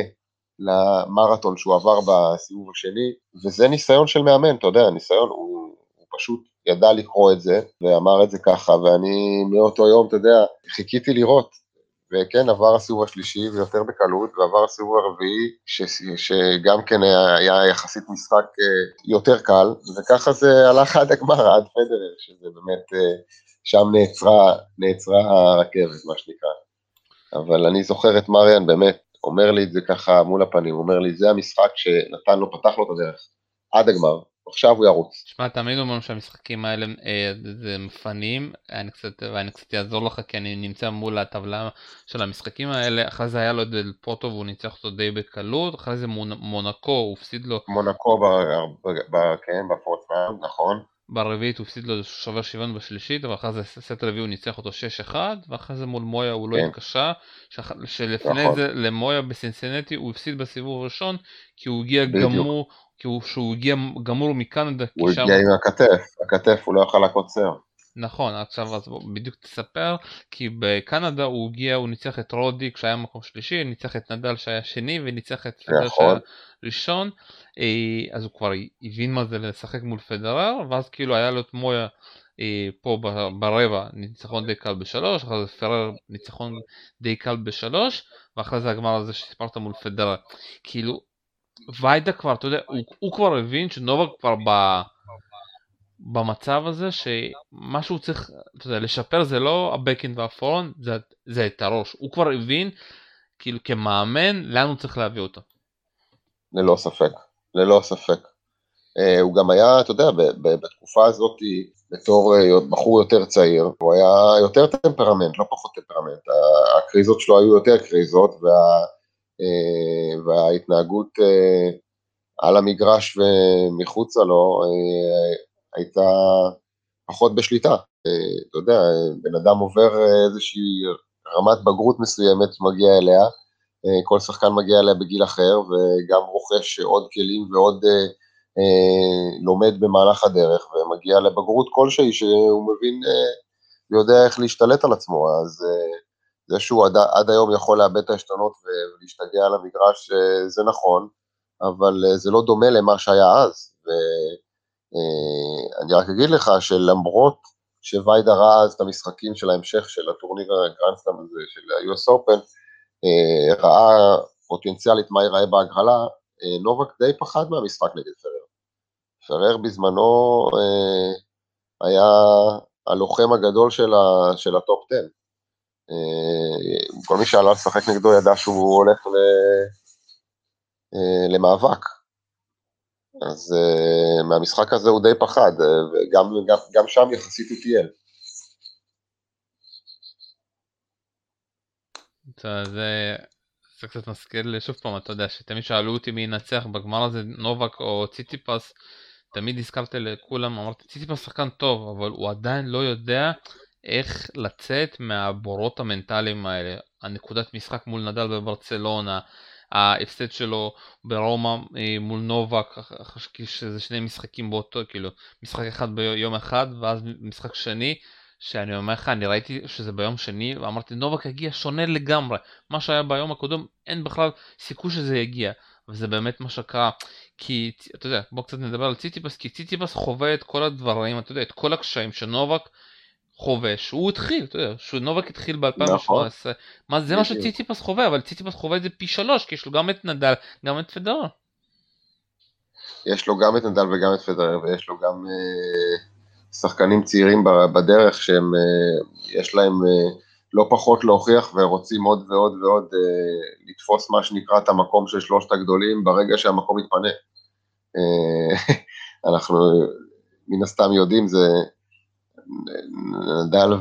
למרתון שהוא עבר בסיבוב השני, וזה ניסיון של מאמן, אתה יודע, ניסיון, הוא, הוא פשוט ידע לקרוא את זה, ואמר את זה ככה, ואני מאותו יום, אתה יודע, חיכיתי לראות, וכן, עבר הסיבוב השלישי ויותר בקלות, ועבר הסיבוב הרביעי, ש, שגם כן היה, יחסית משחק אה, יותר קל, וככה זה הלך עד הגמר, עד פדרר, שזה באמת, אה, שם נעצרה, נעצרה הרכבת, מה שנקרא. אבל אני זוכר את מריאן באמת אומר לי את זה ככה מול הפנים, הוא אומר לי, זה המשחק שנתן לו, פתח לו את הדרך, עד הגמר, עכשיו הוא ירוץ. שמע, תמיד אומרים שהמשחקים האלה אה, זה מפנים, אני קצת, ואני קצת אעזור לך כי אני נמצא מול הטבלה של המשחקים האלה, אחרי זה היה לו את דל פוטו והוא ניצח אותו די בקלות, אחרי זה מונקו, הוא הפסיד לו. מונקו, כן, בפורטפאנד, נכון. ברביעית הוא הפסיד לו שובר שוויון בשלישית, אבל אחרי זה סט רביעי הוא ניצח אותו 6-1, ואחרי זה מול מויה הוא לא כן. התקשה. שלפני נכון. זה למויה בסינסנטי הוא הפסיד בסיבוב הראשון, כי הוא הגיע. גמור, כי הוא, שהוא הגיע גמור מקנדה. הוא הגיע עם הכתף, הכתף הוא לא יכל לקוצר. נכון, עכשיו אז בדיוק תספר, כי בקנדה הוא הגיע, הוא ניצח את רודי כשהיה מקום שלישי, ניצח את נדל שהיה שני וניצח את פדרר נכון. שהיה ראשון, אה, אז הוא כבר הבין מה זה לשחק מול פדרר, ואז כאילו היה לו את מויה אה, פה ברבע ניצחון די קל בשלוש, אחרי זה פרר ניצחון די קל בשלוש, ואחרי זה הגמר הזה שסיפרת מול פדרר. כאילו, ויידה כבר, אתה יודע, הוא, הוא כבר הבין שנובק כבר ב... במצב הזה שמה שהוא צריך אתה יודע, לשפר זה לא ה backhand וה forehand זה, זה את הראש הוא כבר הבין כאילו כמאמן לאן הוא צריך להביא אותו. ללא ספק, ללא ספק. Uh, הוא גם היה, אתה יודע, בתקופה הזאת, בתור uh, בחור יותר צעיר, הוא היה יותר טמפרמנט, לא פחות טמפרמנט. הקריזות שלו היו יותר קריזות, וה, uh, וההתנהגות uh, על המגרש ומחוצה לו הייתה פחות בשליטה. אה, אתה יודע, בן אדם עובר אה, איזושהי רמת בגרות מסוימת, מגיע אליה, אה, כל שחקן מגיע אליה בגיל אחר, וגם רוכש עוד כלים ועוד לומד במהלך הדרך, ומגיע לבגרות כלשהי שהוא מבין ויודע איך להשתלט על עצמו, אז זה שהוא עד, עד היום יכול לאבד את העשתונות ולהשתגע על המגרש, זה נכון, אבל זה לא דומה למה שהיה אז. אה, אני רק אגיד לך שלמרות שוויידה ראה אז את המשחקים של ההמשך של הטורניר הגרנדסטאם הזה של ה-US Open, אה, ראה פוטנציאלית מה ייראה בהגרלה, אה, נובק די פחד מהמשחק נגד פרר. פרר בזמנו היה הלוחם הגדול של, ה, של ה top 10. כל מי שעלה לשחק נגדו ידע שהוא הולך ל, למאבק. אז uh, מהמשחק הזה הוא די פחד, uh, וגם גם, גם שם יחסית הוא טייל. זה, זה קצת מזכיר, שוב פעם, אתה יודע, שתמיד שאלו אותי מי ינצח בגמר הזה, נובק או ציטיפס, תמיד הזכרתי לכולם, אמרתי, ציטיפס שחקן טוב, אבל הוא עדיין לא יודע איך לצאת מהבורות המנטליים האלה. הנקודת משחק מול נדל בברצלונה, ההפסד שלו ברומא אה, מול נובק, שזה שני משחקים באותו, כאילו, משחק אחד ביום אחד ואז משחק שני, שאני אומר לך, אני ראיתי שזה ביום שני, ואמרתי, נובק הגיע שונה לגמרי. מה שהיה ביום הקודם, אין בכלל סיכוי שזה יגיע. וזה באמת מה שקרה, כי אתה יודע, בוא קצת נדבר על ציטיפס, כי ציטיפס חווה את כל הדברים, אתה יודע, את כל הקשיים שנובק חווה שהוא התחיל, אתה יודע, נובק התחיל ב-2018, נכון. מה, זה מה שציציפס חווה, אבל ציציפס חווה את זה פי שלוש, כי יש לו גם את נדל, גם את פדרר. יש לו גם את נדל וגם את פדרר, ויש לו גם אה, שחקנים צעירים בדרך שהם, אה, יש להם אה, לא פחות להוכיח ורוצים עוד ועוד ועוד אה, לתפוס מה שנקרא את המקום של שלושת הגדולים ברגע שהמקום יתפנה. אה, [LAUGHS] אנחנו מן הסתם יודעים, זה נדל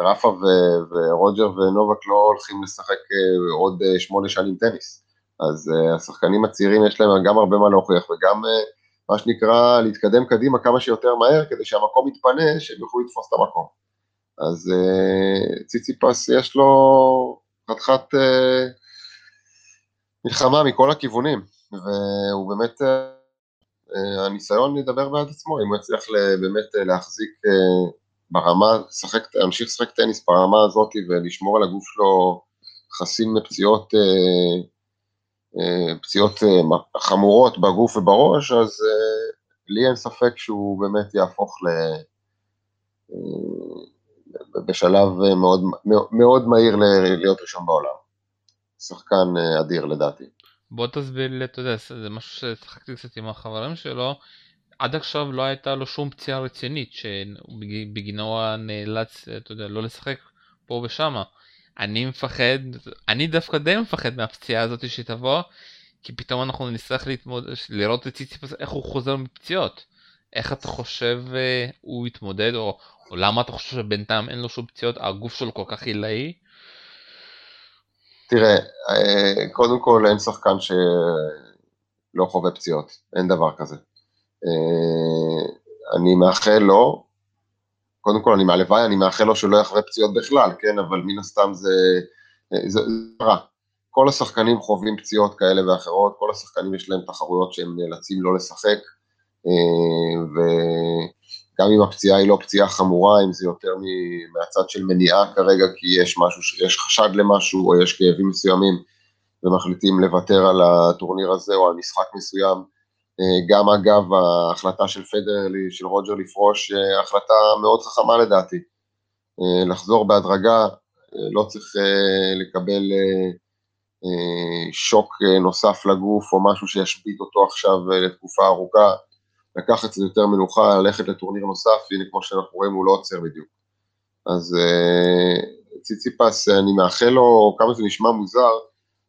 ורפה ורוג'ר ונובק לא הולכים לשחק אה, עוד אה, שמונה שנים טניס. אז uh, השחקנים הצעירים יש להם גם הרבה מה להוכיח וגם מה שנקרא להתקדם קדימה כמה שיותר מהר כדי שהמקום יתפנה, שהם יוכלו לתפוס את המקום. אז ציציפס יש לו חתיכת מלחמה מכל הכיוונים, והוא באמת אה, הניסיון ידבר בעד עצמו, אם הוא יצליח באמת אה, להחזיק אה, ברמה, שחק, להמשיך לשחק טניס ברמה הזאת ולשמור על הגוף שלו חסין מפציעות פציעות חמורות בגוף ובראש, אז לי אין ספק שהוא באמת יהפוך ל... בשלב מאוד, מאוד מהיר להיות ראשון בעולם. שחקן אדיר לדעתי. בוא תסביר לי, אתה יודע, זה משהו ששחקתי קצת עם החברים שלו, עד עכשיו לא הייתה לו שום פציעה רצינית שבגינו הוא נאלץ, אתה יודע, לא לשחק פה ושמה. אני מפחד, אני דווקא די מפחד מהפציעה הזאת שתבוא, כי פתאום אנחנו נצטרך להתמודד, לראות את ציציפס איך הוא חוזר מפציעות. איך אתה חושב uh, הוא יתמודד, או, או למה אתה חושב שבינתיים אין לו שום פציעות, הגוף שלו כל כך עילאי? תראה, אה, קודם כל אין שחקן שלא חווה פציעות, אין דבר כזה. אה, אני מאחל לו, קודם כל אני מהלוואי, אני מאחל לו שלא יחווה פציעות בכלל, כן, אבל מן הסתם זה, אה, זה, זה רע. כל השחקנים חווים פציעות כאלה ואחרות, כל השחקנים יש להם תחרויות שהם נאלצים לא לשחק, גם אם הפציעה היא לא פציעה חמורה, אם זה יותר מהצד של מניעה כרגע, כי יש משהו, יש חשד למשהו, או יש כאבים מסוימים, ומחליטים לוותר על הטורניר הזה או על משחק מסוים. אה, גם אגב ההחלטה של פדרלי, של רוג'ר לפרוש, אה, החלטה מאוד חכמה לדעתי. אה, לחזור בהדרגה, לא צריך לקבל שוק נוסף לגוף או משהו שישבית אותו עכשיו לתקופה ארוכה, לקחת קצת יותר מנוחה, ללכת לטורניר נוסף, הנה כמו שאנחנו רואים הוא לא עוצר בדיוק. אז ציציפס, אני מאחל לו, כמה זה נשמע מוזר,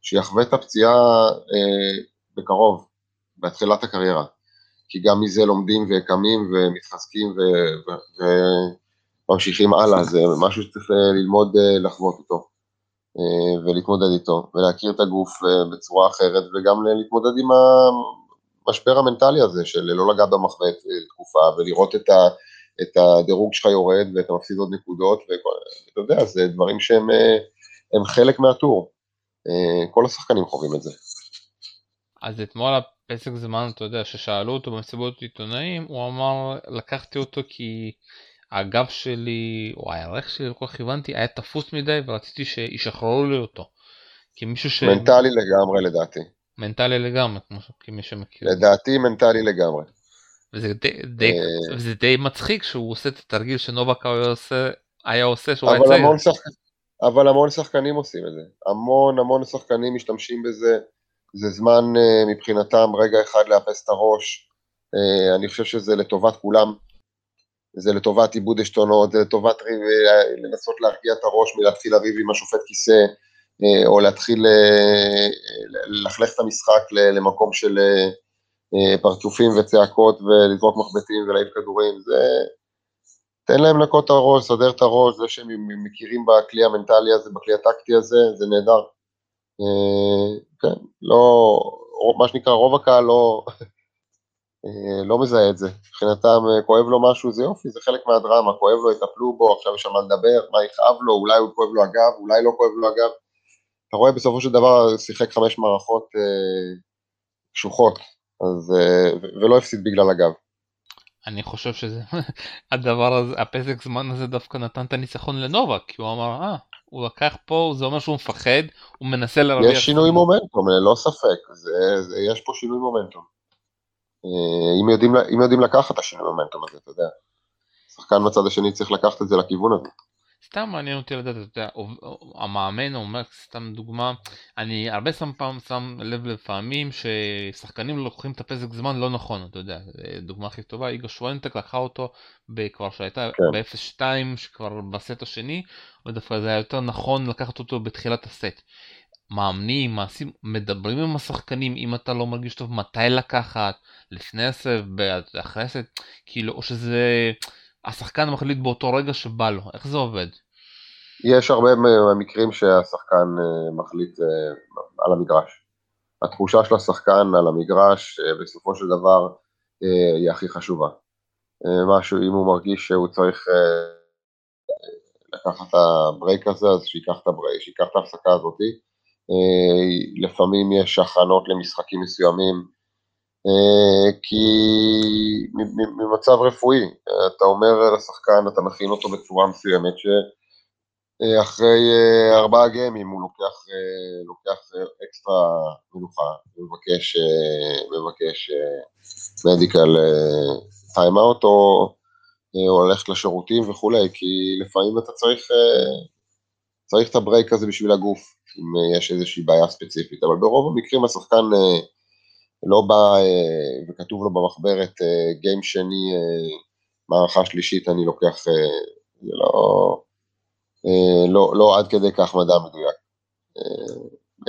שיחווה את הפציעה בקרוב, הקריירה, כי גם מזה לומדים וקמים ומתחזקים וממשיכים הלאה, זה משהו שצריך ללמוד אה, לחוות אותו אה, ולהתמודד איתו, ולהכיר את הגוף אה, בצורה אחרת, וגם להתמודד עם המשבר המנטלי הזה של לא לגעת במחווה תקופה, ולראות את, ה, את הדירוג שלך יורד ואתה מפסיד עוד נקודות, ואתה יודע, זה דברים שהם חלק מהטור. כל השחקנים חווים את זה. אז אתמול פסק זמן, אתה יודע, ששאלו אותו במסיבות עיתונאים, הוא אמר, לקחתי אותו כי הגב שלי, או הירך שלי, לא כל כך הבנתי, היה תפוס מדי ורציתי שישחררו לי אותו. כמישהו ש... מנטלי לגמרי לדעתי. מנטלי לגמרי, כמו כמי שמכיר. לדעתי מנטלי לגמרי. וזה די, די, אה, וזה די מצחיק שהוא עושה את התרגיל שנובק היה עושה, היה עושה שהוא היה צעיר. אבל המון שחקנים עושים את זה. המון המון שחקנים משתמשים בזה. זה זמן אה, מבחינתם רגע אחד לאפס את הראש, אה, אני חושב שזה לטובת כולם, זה לטובת עיבוד עשתונות, זה לטובת לנסות להרגיע את הראש מלהתחיל לריב עם השופט כיסא, או להתחיל ללכלך את המשחק למקום של פרצופים וצעקות ולזרוק מחבטים ולהעיף כדורים, זה... תן להם לנקות את הראש, סדר את הראש, זה שהם מכירים בכלי המנטלי הזה, בכלי הטקטי הזה, זה נהדר. כן, לא, מה שנקרא, רוב הקהל לא, אה, לא מזהה את זה. מבחינתם אה, כואב לו משהו, זה יופי, זה חלק מהדרמה, כואב לו, יטפלו בו, עכשיו יש על מה לדבר, מה יכאב לו, אולי הוא כואב לו הגב, אולי לא כואב לו הגב. אתה רואה בסופו של דבר שיחק חמש מערכות אה, קשוחות, אז, אה, ולא הפסיד בגלל הגב. אני חושב שזה, [LAUGHS] הדבר הזה, הפסק זמן הזה דווקא נתן את הניצחון לנובק, כי הוא אמר, אה, הוא לקח פה, זה אומר שהוא מפחד, הוא מנסה להרוויח... יש שינוי מומנטום, לא ספק, זה, זה, יש פה שינוי מומנטום. אה, אם יודעים, אם יודעים לקחת את השינוי מומנטום הזה, אתה יודע. שחקן בצד השני צריך לקחת את זה לכיוון הזה. סתם מעניין אותי לדעת, אתה יודע, המאמן אומר, סתם דוגמה, אני הרבה שם פעם שם לב לפעמים ששחקנים לוקחים את הפסק זמן לא נכון, אתה יודע, דוגמה הכי טובה, איגו שוונטק לקחה אותו כבר שהייתה כן. ב-0-2, שכבר בסט השני, ודווקא זה היה יותר נכון לקחת אותו בתחילת הסט. מאמנים, מעשים, מדברים עם השחקנים, אם אתה לא מרגיש טוב, מתי לקחת, לפני הסב, אחרי הסט, כאילו, או שזה... השחקן מחליט באותו רגע שבא לו, איך זה עובד? יש הרבה מקרים שהשחקן אה, מחליט אה, על המגרש. התחושה של השחקן על המגרש אה, בסופו של דבר היא הכי חשובה. משהו, אם הוא מרגיש שהוא צריך לקחת את ה break הזה, אז שייקח את ה break, שייקח את ההפסקה הזאתי. לפעמים יש הכנות למשחקים מסוימים, כי ממצב רפואי, אתה אומר לשחקן, אתה מכין אותו בצורה מסוימת, שאחרי אה, ארבעה גיימים הוא לוקח, אה, לוקח אקסטרה מנוחה, ומבקש מבקש medical timeout, או, ללכת לשירותים וכולי, כי לפעמים אתה צריך, צריך את ה break הזה בשביל הגוף, אם יש איזושהי בעיה ספציפית, אבל ברוב המקרים השחקן לא בא אה, וכתוב לו במחברת game אה, שני, אה, מערכה שלישית אני לוקח, זה לא, לא, לא עד כדי כך מדע מדויק.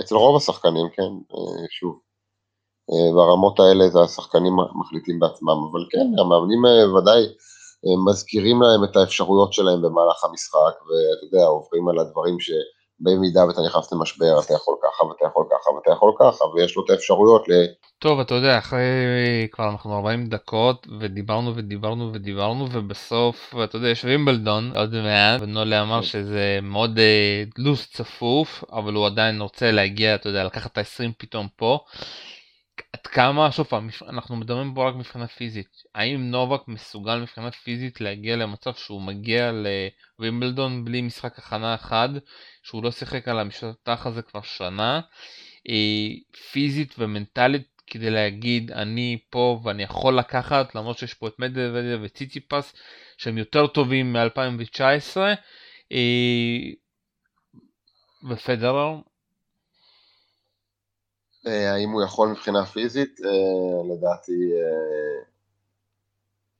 אצל רוב השחקנים, כן, שוב, ברמות האלה זה השחקנים מחליטים בעצמם, אבל כן, המאמנים ודאי מזכירים להם את האפשרויות שלהם במהלך המשחק, ואתה יודע, עוברים על הדברים ש... במידה ואתה נכנס למשבר אתה יכול ככה ואתה יכול ככה ואתה יכול ככה ויש לו את האפשרויות ל... טוב אתה יודע אחרי כבר אנחנו 40 דקות ודיברנו ודיברנו ודיברנו ובסוף אתה יודע יש וימבלדון עוד מעט ונולה אמר כן. שזה מאוד אה, לו"ז צפוף אבל הוא עדיין רוצה להגיע אתה יודע לקחת את ה-20 פתאום פה. עד כמה, שוב פעם, אנחנו מדברים פה רק מבחינה פיזית, האם נובק מסוגל מבחינה פיזית להגיע למצב שהוא מגיע לווימבלדון בלי משחק הכנה אחד, שהוא לא שיחק על המשטח הזה כבר שנה, אה, פיזית ומנטלית כדי להגיד אני פה ואני יכול לקחת למרות שיש פה את מדוודיה וציציפס שהם יותר טובים מ-2019 אה, ופדרר האם הוא יכול מבחינה פיזית? אה, לדעתי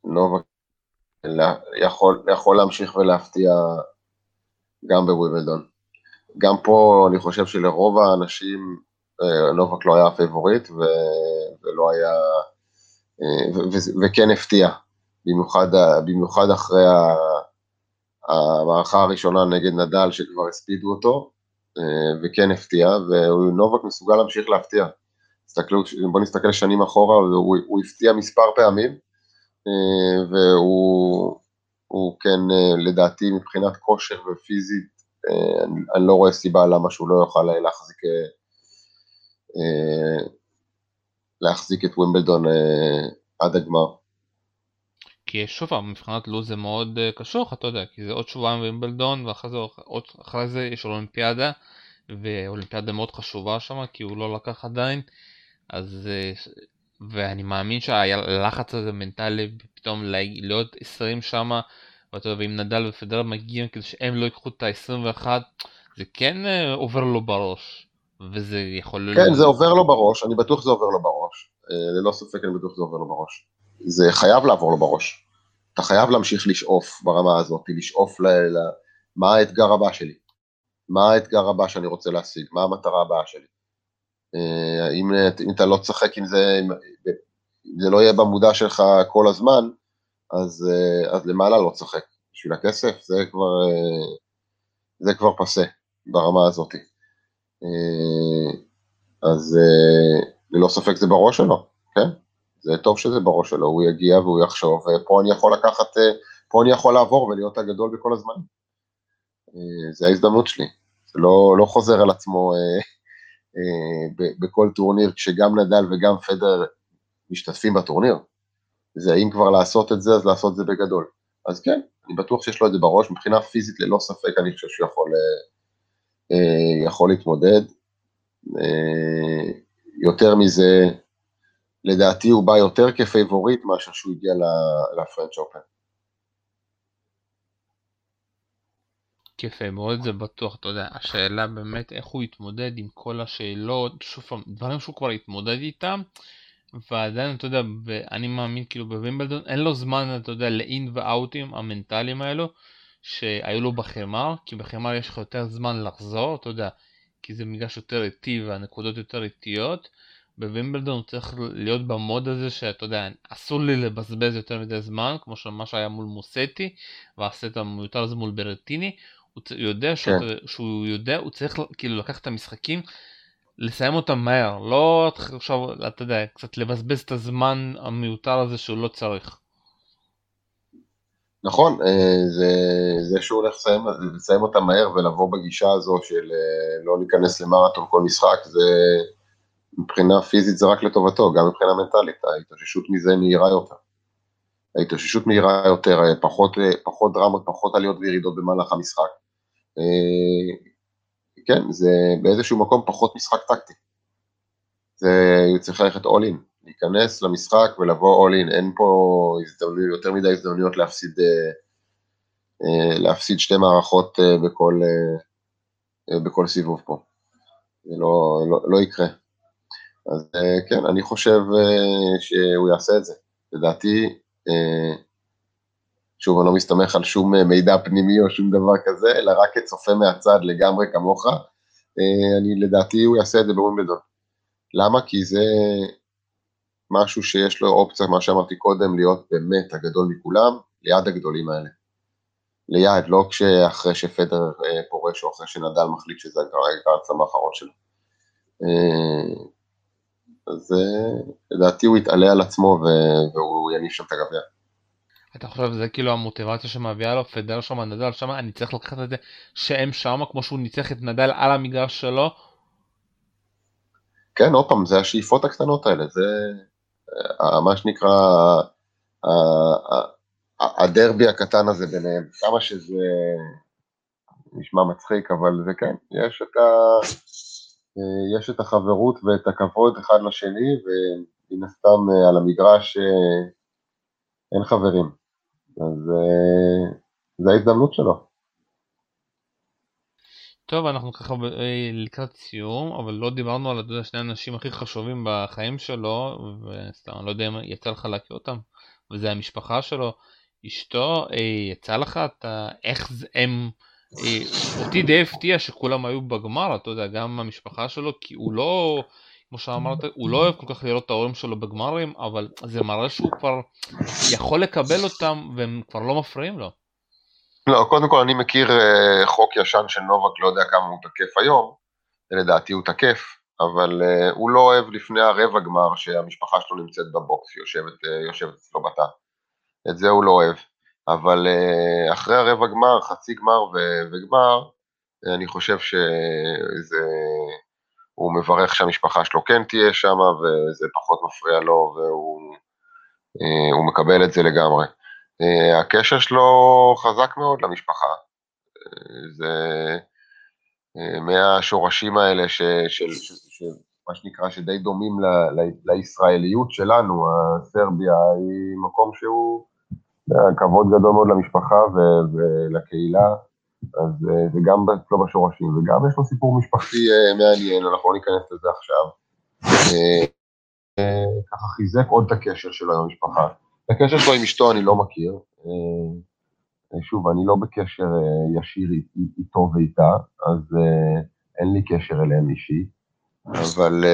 נובק יכול, יכול להמשיך ולהפתיע גם בווימבלדון. גם פה אני חושב שלרוב האנשים נובק לא היה ה favorite ולא היה, וכן הפתיע, במיוחד, במיוחד אחרי המערכה הראשונה נגד נדל שכבר הספידו אותו, וכן הפתיע, ונובק מסוגל להמשיך להפתיע. בואו נסתכל שנים אחורה, הוא, הוא הפתיע מספר פעמים, והוא כן, לדעתי, מבחינת כושר ופיזית, אני, אני לא רואה סיבה למה שהוא לא יוכל להחזיק, להחזיק את ווימבלדון עד הגמר. כי שוב פעם, מבחינת לו"ז זה מאוד uh, קשוח, אתה יודע, כי זה עוד שבועיים בווימבלדון, ואחרי זה, עוד, אחרי זה יש אולימפיאדה, ואולימפיאדה מאוד חשובה שם, כי הוא לא לקח עדיין, אז... Uh, ואני מאמין שהלחץ הזה מנטלי, פתאום להיות 20 שם, ואתה יודע, ואם נדל ופדר מגיעים כדי שהם לא ייקחו את ה-21, זה כן uh, עובר לו בראש, וזה יכול... כן, זה עובר לו בראש, אני בטוח שזה עובר לו בראש, ללא ספק אני בטוח שזה עובר לו בראש. זה חייב לעבור לו בראש. אתה חייב להמשיך לשאוף ברמה הזאת, לשאוף ל... ל... מה האתגר הבא שלי, מה האתגר הבא שאני רוצה להשיג, מה המטרה הבאה שלי. אה, אם, אם אתה לא תשחק עם זה, אם זה לא יהיה במודע שלך כל הזמן, אז, אה, אז למעלה לא תשחק. בשביל הכסף זה כבר, אה, זה כבר פסה ברמה הזאת. אז ללא ספק זה בראש שלו, כן? זה טוב שזה בראש שלו, הוא יגיע והוא יחשוב, ופה אני יכול לקחת, אה, פה אני יכול לעבור ולהיות הגדול בכל הזמן. אה, זה ההזדמנות שלי, זה לא, לא חוזר על עצמו אה, בכל טורניר, כשגם נדל וגם פדר משתתפים בטורניר. זה אם כבר לעשות את זה, אז לעשות את זה בגדול. אז כן, אני בטוח שיש לו את זה בראש, מבחינה פיזית ללא ספק אני חושב שהוא יכול, יכול להתמודד. יותר מזה, לדעתי הוא בא יותר כ favorite מאשר שהוא הגיע ל French Open. כ favorite זה בטוח, אתה יודע, השאלה באמת איך הוא יתמודד עם כל השאלות, שוב פעם, דברים שהוא כבר התמודד איתם, ועדיין, אתה יודע, אני מאמין כאילו בווימבלדון, אין לו זמן, אתה יודע, לאין ואאוטים המנטליים האלו, שהיו לו בחמר, כי בחמר יש לך יותר זמן לחזור, אתה יודע, כי זה מגרש יותר איטי והנקודות יותר איטיות, בווימבלדון הוא צריך להיות במוד הזה שאתה יודע, אסור לי לבזבז יותר מדי זמן, כמו מה שהיה מול מוסטי, והסט המיותר הזה מול ברטיני, הוא יודע שהוא, כן. שהוא יודע, הוא צריך כאילו לקחת את המשחקים, לסיים אותם מהר, לא עכשיו, אתה יודע, קצת לבזבז את הזמן המיותר הזה שהוא לא צריך. נכון, אה, זה, זה שהוא הולך לסיים, לסיים אותם מהר ולבוא בגישה הזו של אה, לא להיכנס למרתון כל משחק, זה... מבחינה פיזית זה רק לטובתו, גם מבחינה מנטלית, ההתאוששות מזה מהירה יותר. ההתאוששות מהירה יותר, פחות, פחות דרמות, פחות עליות וירידות במהלך המשחק. אה, כן, זה באיזשהו מקום פחות משחק טקטי. זה צריך ללכת all in, להיכנס למשחק ולבוא all in, אין פה הזדמנויות, יותר מדי הזדמנויות להפסיד, אה, אה, להפסיד שתי מערכות בכל, בכל סיבוב פה. זה לא, לא, לא יקרה. אז אה, כן, אני חושב אה, שהוא יעשה את זה. לדעתי, אה, שוב, אני לא מסתמך על שום מידע פנימי או שום דבר כזה, אלא רק כצופה מהצד לגמרי כמוך, אני לדעתי הוא יעשה את זה בווימבלדון. למה? כי זה משהו שיש לו אופציה, מה שאמרתי קודם, להיות באמת הגדול מכולם, ליד הגדולים האלה. ליד, לא כשאחרי שפדר פורש או אחרי שנדל מחליט שזה הגרצם האחרון שלו. אז uh, לדעתי הוא יתעלה על עצמו והוא יניף שם את הגביע. אתה חושב שזה כאילו המוטיבציה שמביאה לו פדר שם, נדל שם, אני צריך לקחת את זה שהם שם כמו שהוא ניצח את נדל על המגרש שלו? כן, עוד פעם, זה השאיפות הקטנות האלה, זה אה, מה שנקרא הדרבי הקטן הזה ביניהם, כמה שזה נשמע מצחיק, אבל זה כן, יש את, ה, יש את החברות ואת הכבוד אחד לשני, ומן הסתם על המגרש אין חברים, אז זה ההזדמנות שלו. טוב, אנחנו ככה אה, לקראת סיום, אבל לא דיברנו על אתה שני האנשים הכי חשובים בחיים שלו, וסתם, אני לא יודע אם יצא לך להכיר אותם, וזה המשפחה שלו. אשתו, אה, יצא לך, אתה, איך הם, אה, אותי די הפתיע שכולם היו בגמר, אתה יודע, גם המשפחה שלו, כי הוא לא, כמו שאמרת, הוא לא אוהב כל כך לראות את ההורים שלו בגמרים, אבל זה מראה שהוא כבר יכול לקבל אותם, והם כבר לא מפריעים לו. לא, קודם כל אני מכיר uh, חוק ישן של נובק, לא יודע כמה הוא תקף היום, לדעתי הוא תקף, אבל uh, הוא לא אוהב לפני הרבע גמר שהמשפחה שלו נמצאת בבוקס, יושבת אצלו בתא. את זה הוא לא אוהב. אבל uh, אחרי הרבע גמר, חצי גמר וגמר, אני חושב שזה... הוא מברך שהמשפחה שלו כן תהיה שם, וזה פחות מפריע לו, והוא uh, מקבל את זה לגמרי. אה, הקשר שלו חזק מאוד למשפחה. אה, זה אה, מהשורשים האלה ש, של, של, של מה שנקרא, שדי דומים ל, ל, לישראליות שלנו, הסרביה היא מקום שהוא כבוד גדול מאוד למשפחה ולקהילה, אז זה גם אצלו בשורשים, וגם יש לו סיפור משפחתי מעניין, אנחנו לא ניכנס לזה עכשיו. ככה חיזק עוד את הקשר שלו עם המשפחה. את הקשר שלו עם אשתו אני לא מכיר. אה, שוב, אני לא בקשר אה, ישיר איתו ואיתה, אז אה, אין לי קשר אליהם אישי, אבל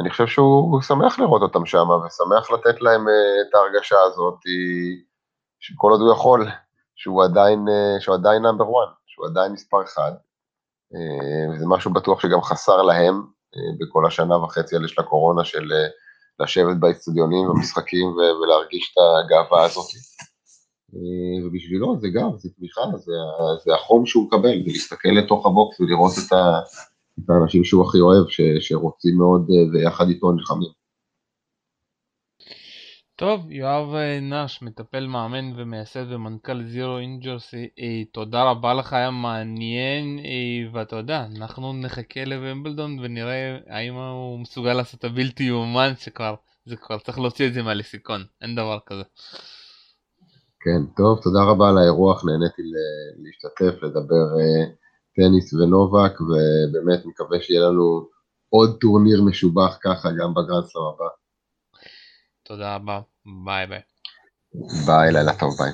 אני חושב שהוא שמח לראות אותם שם, ושמח לתת להם את ההרגשה הזאת, שכל עוד הוא יכול, שהוא עדיין, שהוא עדיין נאמבר 1, שהוא עדיין מספר 1, וזה משהו בטוח שגם חסר להם בכל השנה וחצי האלה של הקורונה, של לשבת באצטדיונים במשחקים ולהרגיש את הגאווה הזאת. אה, ובשבילו זה גם, זה תמיכה, זה, זה החום שהוא מקבל, ולהסתכל לתוך הבוקס ולראות את, ה, את האנשים שהוא הכי אוהב, ש, שרוצים מאוד אה, ויחד איתו נלחמים. טוב, יואב אה, נש, מטפל מאמן ומייסד ומנכ"ל זירו אינג'רסי, תודה רבה לך, היה מעניין, ואתה יודע, אנחנו נחכה לוומבלדון ונראה האם הוא מסוגל לעשות את הבלתי יאומן שכבר, זה כבר צריך להוציא את זה מהלקסיקון, אין דבר כזה. כן, טוב, תודה רבה על האירוח, נהניתי להשתתף, לדבר טניס ונובק, ובאמת מקווה שיהיה לנו עוד טורניר משובח ככה גם בגרנדסלאם הבא. תודה רבה, ביי ביי. ביי, לילה טוב, ביי.